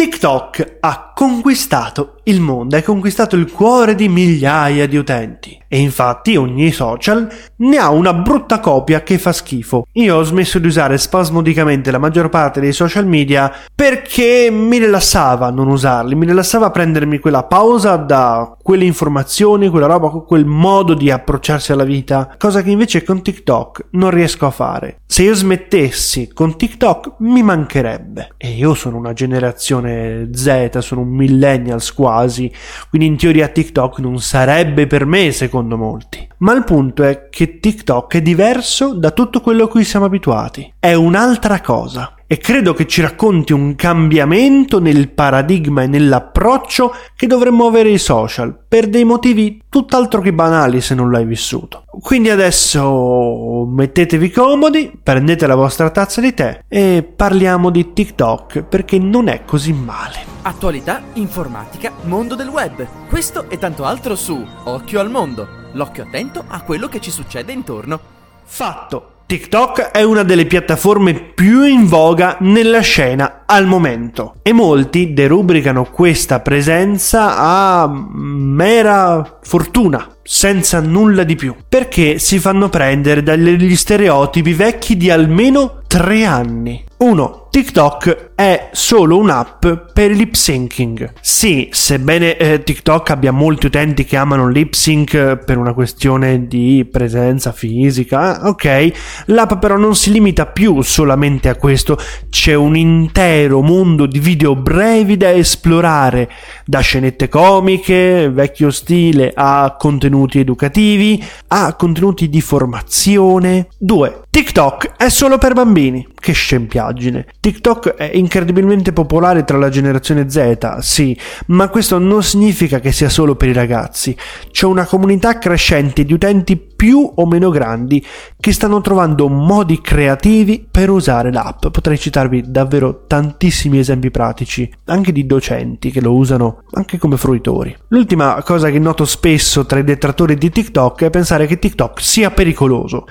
TikTok ha conquistato il mondo, ha conquistato il cuore di migliaia di utenti. E infatti ogni social ne ha una brutta copia che fa schifo. Io ho smesso di usare spasmodicamente la maggior parte dei social media perché mi rilassava non usarli, mi rilassava prendermi quella pausa da quelle informazioni, quella roba, quel modo di approcciarsi alla vita, cosa che invece con TikTok non riesco a fare. Se io smettessi con TikTok mi mancherebbe. E io sono una generazione Z, sono un millennials quasi, quindi in teoria TikTok non sarebbe per me secondo molti. Ma il punto è che TikTok è diverso da tutto quello a cui siamo abituati. È un'altra cosa e credo che ci racconti un cambiamento nel paradigma e nell'approccio che dovremmo avere i social per dei motivi tutt'altro che banali se non l'hai vissuto. Quindi adesso mettetevi comodi, prendete la vostra tazza di tè e parliamo di TikTok perché non è così male. Attualità, informatica, mondo del web. Questo e tanto altro su Occhio al mondo. L'occhio attento a quello che ci succede intorno. Fatto. TikTok è una delle piattaforme più in voga nella scena al momento e molti derubricano questa presenza a mera fortuna, senza nulla di più, perché si fanno prendere dagli stereotipi vecchi di almeno tre anni. 1. TikTok è solo un'app per lip syncing. Sì, sebbene eh, TikTok abbia molti utenti che amano lip sync per una questione di presenza fisica, ok, l'app però non si limita più solamente a questo, c'è un intero mondo di video brevi da esplorare, da scenette comiche, vecchio stile, a contenuti educativi, a contenuti di formazione. 2. TikTok è solo per bambini. Che scempiaggine. TikTok è incredibilmente popolare tra la generazione Z, sì, ma questo non significa che sia solo per i ragazzi. C'è una comunità crescente di utenti più o meno grandi che stanno trovando modi creativi per usare l'app. Potrei citarvi davvero tantissimi esempi pratici, anche di docenti che lo usano anche come fruitori. L'ultima cosa che noto spesso tra i detrattori di TikTok è pensare che TikTok sia pericoloso.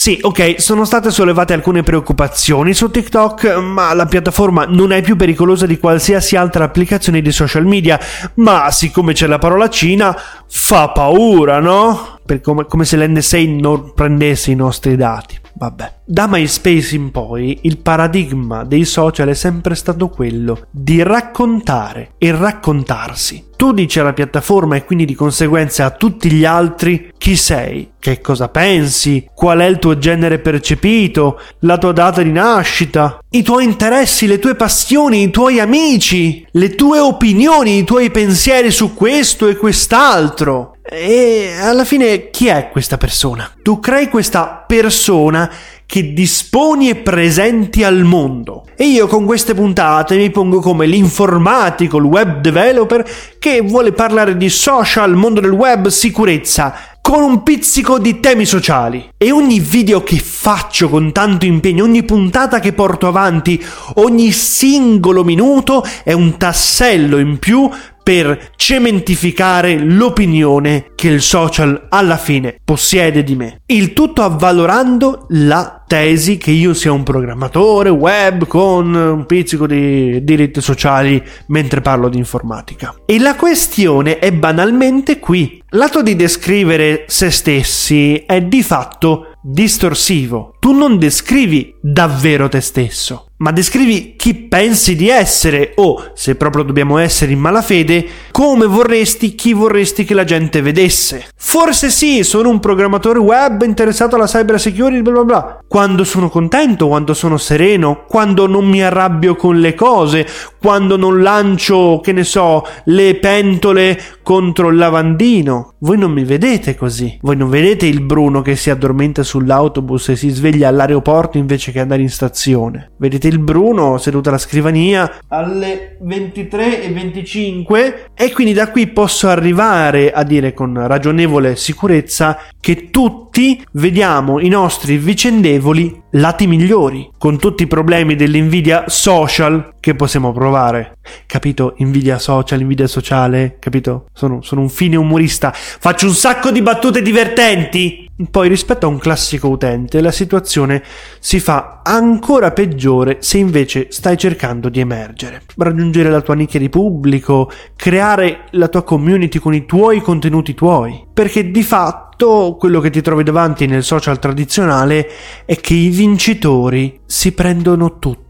Sì, ok, sono state sollevate alcune preoccupazioni su TikTok, ma la piattaforma non è più pericolosa di qualsiasi altra applicazione di social media, ma siccome c'è la parola Cina, fa paura, no? Come, come se l'NSA non prendesse i nostri dati. Vabbè. Da MySpace in poi il paradigma dei social è sempre stato quello di raccontare e raccontarsi. Tu dici alla piattaforma e quindi di conseguenza a tutti gli altri chi sei, che cosa pensi, qual è il tuo genere percepito, la tua data di nascita, i tuoi interessi, le tue passioni, i tuoi amici, le tue opinioni, i tuoi pensieri su questo e quest'altro. E alla fine chi è questa persona? Tu crei questa persona che disponi e presenti al mondo. E io con queste puntate mi pongo come l'informatico, il web developer che vuole parlare di social, mondo del web, sicurezza, con un pizzico di temi sociali. E ogni video che faccio con tanto impegno, ogni puntata che porto avanti, ogni singolo minuto è un tassello in più per cementificare l'opinione che il social alla fine possiede di me. Il tutto avvalorando la tesi che io sia un programmatore web con un pizzico di diritti sociali mentre parlo di informatica. E la questione è banalmente qui. L'atto di descrivere se stessi è di fatto distorsivo. Tu non descrivi davvero te stesso ma descrivi chi pensi di essere o, se proprio dobbiamo essere in malafede, come vorresti, chi vorresti che la gente vedesse. Forse sì, sono un programmatore web interessato alla cyber security, bla bla bla. Quando sono contento, quando sono sereno, quando non mi arrabbio con le cose, quando non lancio, che ne so, le pentole contro il lavandino. Voi non mi vedete così. Voi non vedete il Bruno che si addormenta sull'autobus e si sveglia all'aeroporto invece che andare in stazione. Vedete il Bruno seduto alla scrivania alle 23.25 e quindi da qui posso arrivare a dire con ragionevole sicurezza che tutti vediamo i nostri vicendevoli lati migliori, con tutti i problemi dell'invidia social che possiamo provare. Capito? Invidia social, invidia sociale, capito? Sono, sono un fine umorista, faccio un sacco di battute divertenti. Poi rispetto a un classico utente la situazione si fa ancora peggiore se invece stai cercando di emergere, raggiungere la tua nicchia di pubblico, creare la tua community con i tuoi contenuti tuoi, perché di fatto quello che ti trovi davanti nel social tradizionale è che i vincitori si prendono tutto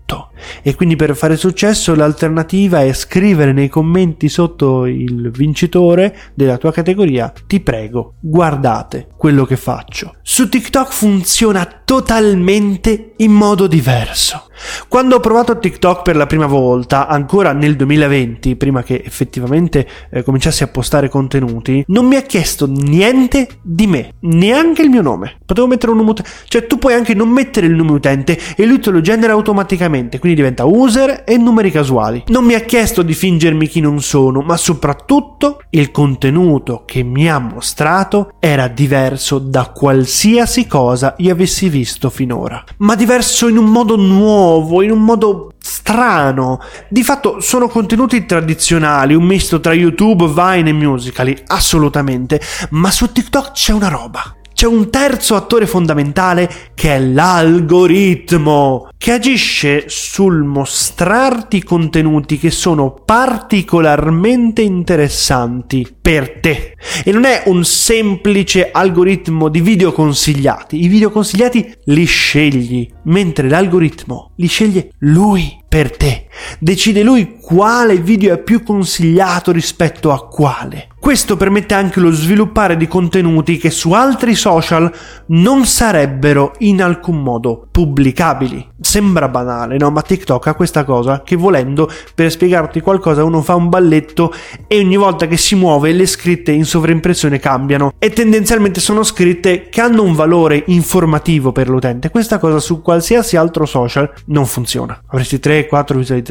e quindi per fare successo l'alternativa è scrivere nei commenti sotto il vincitore della tua categoria ti prego guardate quello che faccio su TikTok funziona totalmente in modo diverso quando ho provato TikTok per la prima volta, ancora nel 2020, prima che effettivamente eh, cominciassi a postare contenuti, non mi ha chiesto niente di me, neanche il mio nome. Potevo mettere un nome utente, cioè tu puoi anche non mettere il nome utente e lui te lo genera automaticamente, quindi diventa user e numeri casuali. Non mi ha chiesto di fingermi chi non sono, ma soprattutto il contenuto che mi ha mostrato era diverso da qualsiasi cosa io avessi visto finora, ma diverso in un modo nuovo in un modo strano. Di fatto sono contenuti tradizionali, un misto tra YouTube, Vine e Musicali, assolutamente, ma su TikTok c'è una roba. C'è un terzo attore fondamentale che è l'algoritmo, che agisce sul mostrarti contenuti che sono particolarmente interessanti per te. E non è un semplice algoritmo di video consigliati. I video consigliati li scegli, mentre l'algoritmo li sceglie lui per te. Decide lui quale video è più consigliato rispetto a quale. Questo permette anche lo sviluppare di contenuti che su altri social non sarebbero in alcun modo pubblicabili. Sembra banale, no? Ma TikTok ha questa cosa che volendo, per spiegarti qualcosa, uno fa un balletto e ogni volta che si muove le scritte in sovraimpressione cambiano e tendenzialmente sono scritte che hanno un valore informativo per l'utente. Questa cosa su qualsiasi altro social non funziona. Avresti 3-4 visualizzazioni.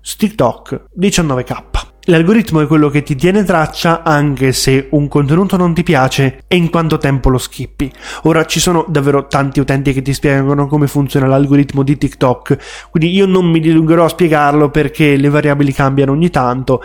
Su TikTok 19k. L'algoritmo è quello che ti tiene traccia anche se un contenuto non ti piace e in quanto tempo lo skippi. Ora ci sono davvero tanti utenti che ti spiegano come funziona l'algoritmo di TikTok, quindi io non mi dilungherò a spiegarlo perché le variabili cambiano ogni tanto,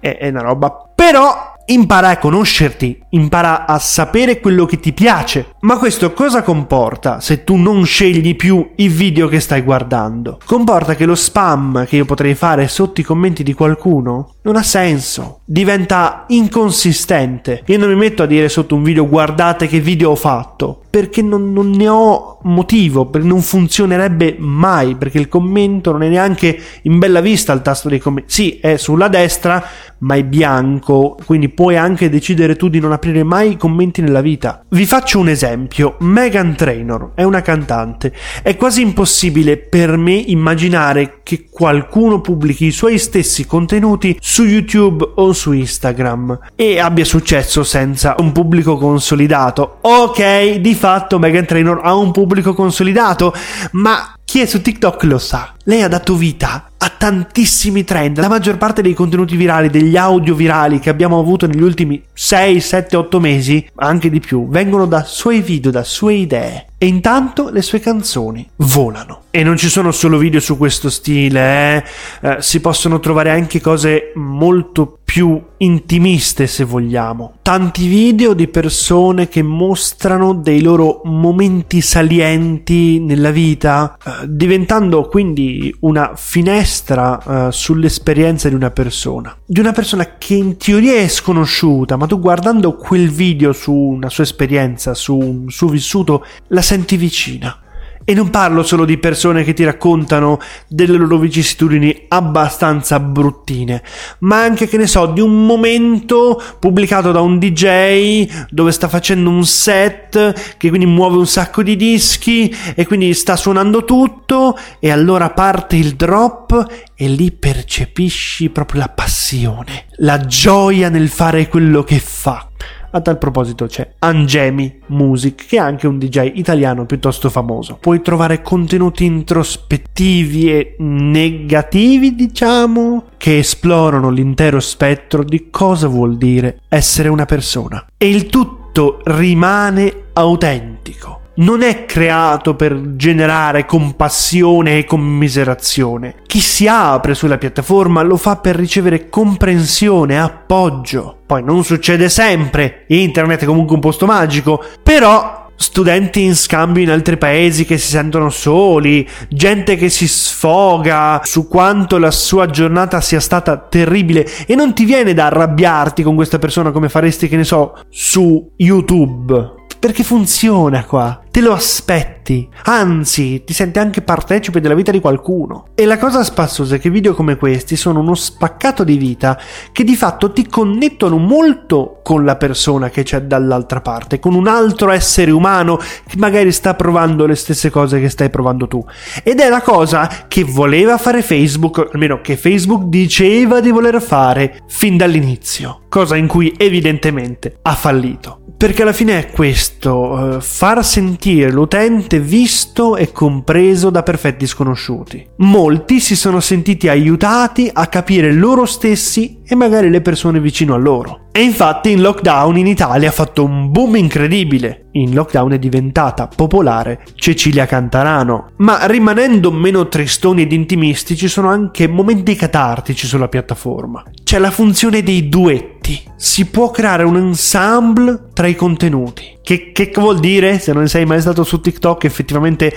è, è una roba. Però impara a conoscerti, impara a sapere quello che ti piace. Ma questo cosa comporta se tu non scegli più i video che stai guardando? Comporta che lo spam che io potrei fare sotto i commenti di qualcuno non ha senso, diventa inconsistente. Io non mi metto a dire sotto un video guardate che video ho fatto, perché non, non ne ho motivo, non funzionerebbe mai, perché il commento non è neanche in bella vista il tasto dei commenti. Sì, è sulla destra, ma è bianco, quindi puoi anche decidere tu di non aprire mai i commenti nella vita. Vi faccio un esempio, Megan Trainor è una cantante, è quasi impossibile per me immaginare che qualcuno pubblichi i suoi stessi contenuti su YouTube o su Instagram e abbia successo senza un pubblico consolidato. Ok, di fatto Megan Trainor ha un pubblico consolidato, ma chi è su TikTok lo sa. Lei ha dato vita a tantissimi trend. La maggior parte dei contenuti virali, degli audio virali che abbiamo avuto negli ultimi 6, 7, 8 mesi, anche di più, vengono da suoi video, da sue idee. E intanto le sue canzoni volano. E non ci sono solo video su questo stile, eh? Eh, si possono trovare anche cose molto più intimiste se vogliamo. Tanti video di persone che mostrano dei loro momenti salienti nella vita, eh, diventando quindi una finestra eh, sull'esperienza di una persona. Di una persona che in teoria è sconosciuta, ma tu guardando quel video su una sua esperienza, su un suo vissuto, la senti vicina. E non parlo solo di persone che ti raccontano delle loro vicissitudini abbastanza bruttine, ma anche, che ne so, di un momento pubblicato da un DJ dove sta facendo un set che quindi muove un sacco di dischi e quindi sta suonando tutto e allora parte il drop e lì percepisci proprio la passione, la gioia nel fare quello che fa. A tal proposito c'è Angemi Music, che è anche un DJ italiano piuttosto famoso. Puoi trovare contenuti introspettivi e negativi, diciamo, che esplorano l'intero spettro di cosa vuol dire essere una persona. E il tutto rimane autentico non è creato per generare compassione e commiserazione. Chi si apre sulla piattaforma lo fa per ricevere comprensione, appoggio. Poi non succede sempre, internet è comunque un posto magico, però studenti in scambio in altri paesi che si sentono soli, gente che si sfoga su quanto la sua giornata sia stata terribile e non ti viene da arrabbiarti con questa persona come faresti, che ne so, su YouTube. Perché funziona qua te lo aspetti, anzi ti senti anche partecipe della vita di qualcuno. E la cosa spassosa è che video come questi sono uno spaccato di vita che di fatto ti connettono molto con la persona che c'è dall'altra parte, con un altro essere umano che magari sta provando le stesse cose che stai provando tu. Ed è la cosa che voleva fare Facebook, almeno che Facebook diceva di voler fare fin dall'inizio, cosa in cui evidentemente ha fallito. Perché alla fine è questo, eh, far sentire sentire l'utente visto e compreso da perfetti sconosciuti. Molti si sono sentiti aiutati a capire loro stessi e magari le persone vicino a loro. E infatti in lockdown in Italia ha fatto un boom incredibile. In lockdown è diventata popolare Cecilia Cantarano. Ma rimanendo meno tristoni ed intimisti ci sono anche momenti catartici sulla piattaforma. C'è la funzione dei duetti. Si può creare un ensemble tra i contenuti. Che, che vuol dire? Se non sei mai stato su TikTok effettivamente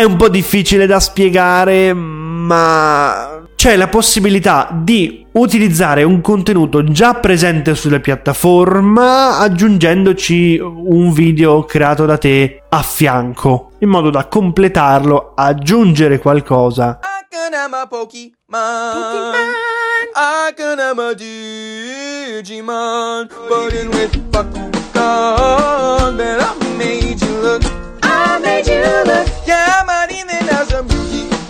è un po' difficile da spiegare, ma c'è la possibilità di utilizzare un contenuto già presente sulla piattaforma aggiungendoci un video creato da te a fianco in modo da completarlo, aggiungere qualcosa. Yeah, my even as a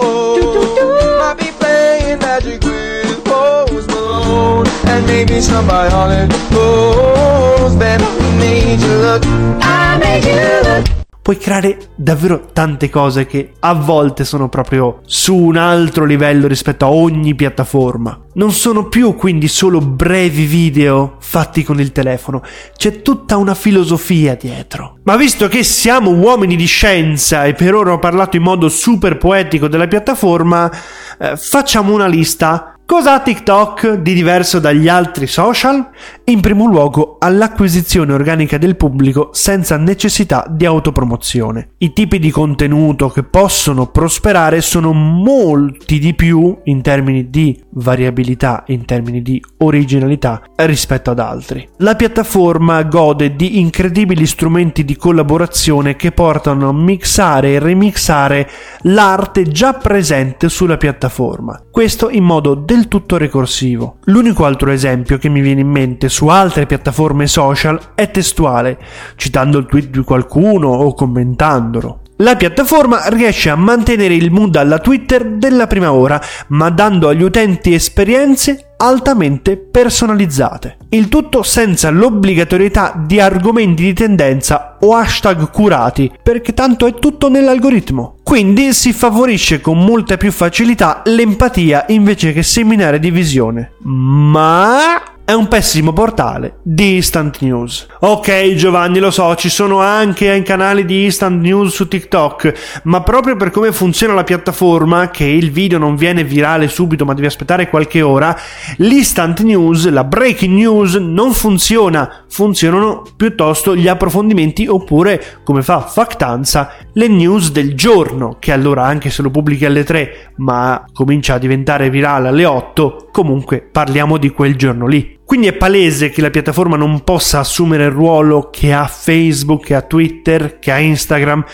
oh, might be playing magic with Post Malone and maybe some violent pose. Then I made you look, I made you look. Puoi creare davvero tante cose che a volte sono proprio su un altro livello rispetto a ogni piattaforma. Non sono più quindi solo brevi video fatti con il telefono, c'è tutta una filosofia dietro. Ma visto che siamo uomini di scienza e per ora ho parlato in modo super poetico della piattaforma, eh, facciamo una lista Cosa ha TikTok di diverso dagli altri social? In primo luogo all'acquisizione organica del pubblico senza necessità di autopromozione. I tipi di contenuto che possono prosperare sono molti di più in termini di variabilità, in termini di originalità rispetto ad altri. La piattaforma gode di incredibili strumenti di collaborazione che portano a mixare e remixare l'arte già presente sulla piattaforma. Questo in modo del del tutto ricorsivo. L'unico altro esempio che mi viene in mente su altre piattaforme social è testuale, citando il tweet di qualcuno o commentandolo. La piattaforma riesce a mantenere il mood alla Twitter della prima ora, ma dando agli utenti esperienze altamente personalizzate. Il tutto senza l'obbligatorietà di argomenti di tendenza o hashtag curati, perché tanto è tutto nell'algoritmo. Quindi si favorisce con molta più facilità l'empatia invece che seminare divisione. Ma è un pessimo portale di instant news. Ok Giovanni, lo so, ci sono anche canali di instant news su TikTok, ma proprio per come funziona la piattaforma, che il video non viene virale subito ma devi aspettare qualche ora, l'instant news, la breaking news non funziona, funzionano piuttosto gli approfondimenti oppure, come fa Factanza, le news del giorno, che allora anche se lo pubblichi alle 3 ma comincia a diventare virale alle 8, comunque parliamo di quel giorno lì. Quindi è palese che la piattaforma non possa assumere il ruolo che ha Facebook, che ha Twitter, che ha Instagram,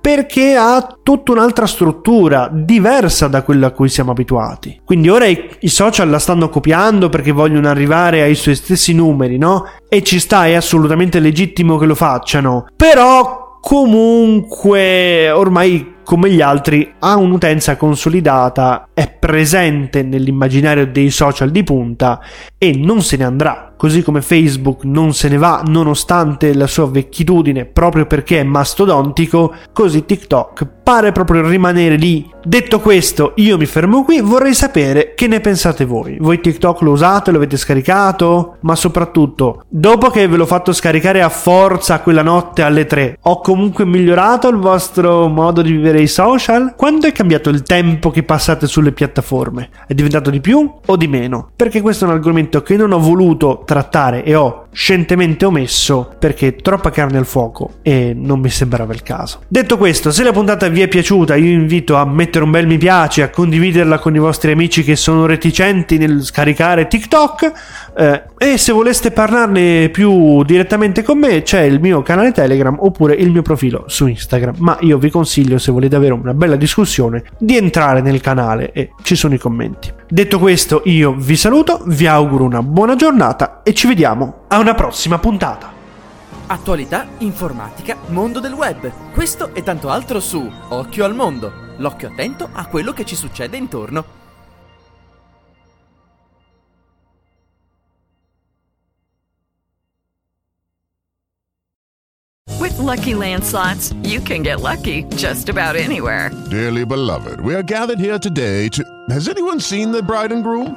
perché ha tutta un'altra struttura diversa da quella a cui siamo abituati. Quindi ora i, i, social la stanno copiando perché vogliono arrivare ai suoi stessi numeri, no? E ci sta, è assolutamente legittimo che lo facciano. Però comunque ormai come gli altri ha un'utenza consolidata, è presente nell'immaginario dei social di punta e non se ne andrà. Così come Facebook non se ne va nonostante la sua vecchitudine proprio perché è mastodontico, così TikTok pare proprio rimanere lì. Detto questo, io mi fermo qui, vorrei sapere che ne pensate voi. Voi TikTok lo usate, lo avete scaricato? Ma soprattutto, dopo che ve l'ho fatto scaricare a forza quella notte alle 3, ho comunque migliorato il vostro modo di vivere i social? Quando è cambiato il tempo che passate sulle piattaforme? È diventato di più o di meno? Perché questo è un argomento che non ho voluto trattare e ho scientemente omesso perché troppa carne al fuoco e non mi sembrava il caso. Detto questo, se la puntata vi è piaciuta, io invito a mettere un bel mi piace, a condividerla con i vostri amici che sono reticenti nel scaricare TikTok eh, e se voleste parlarne più direttamente con me c'è il mio canale Telegram oppure il mio profilo su Instagram, ma io vi consiglio se volete avere una bella discussione di entrare nel canale e ci sono i commenti. Detto questo, io vi saluto, vi auguro una buona giornata e ci vediamo a una prossima puntata. Attualità, informatica, mondo del web. Questo e tanto altro su Occhio al mondo. L'occhio attento a quello che ci succede intorno. With Lucky Land slots, you can get lucky just about anywhere. Dearly beloved, we are gathered here today to. Has anyone seen the bride and groom?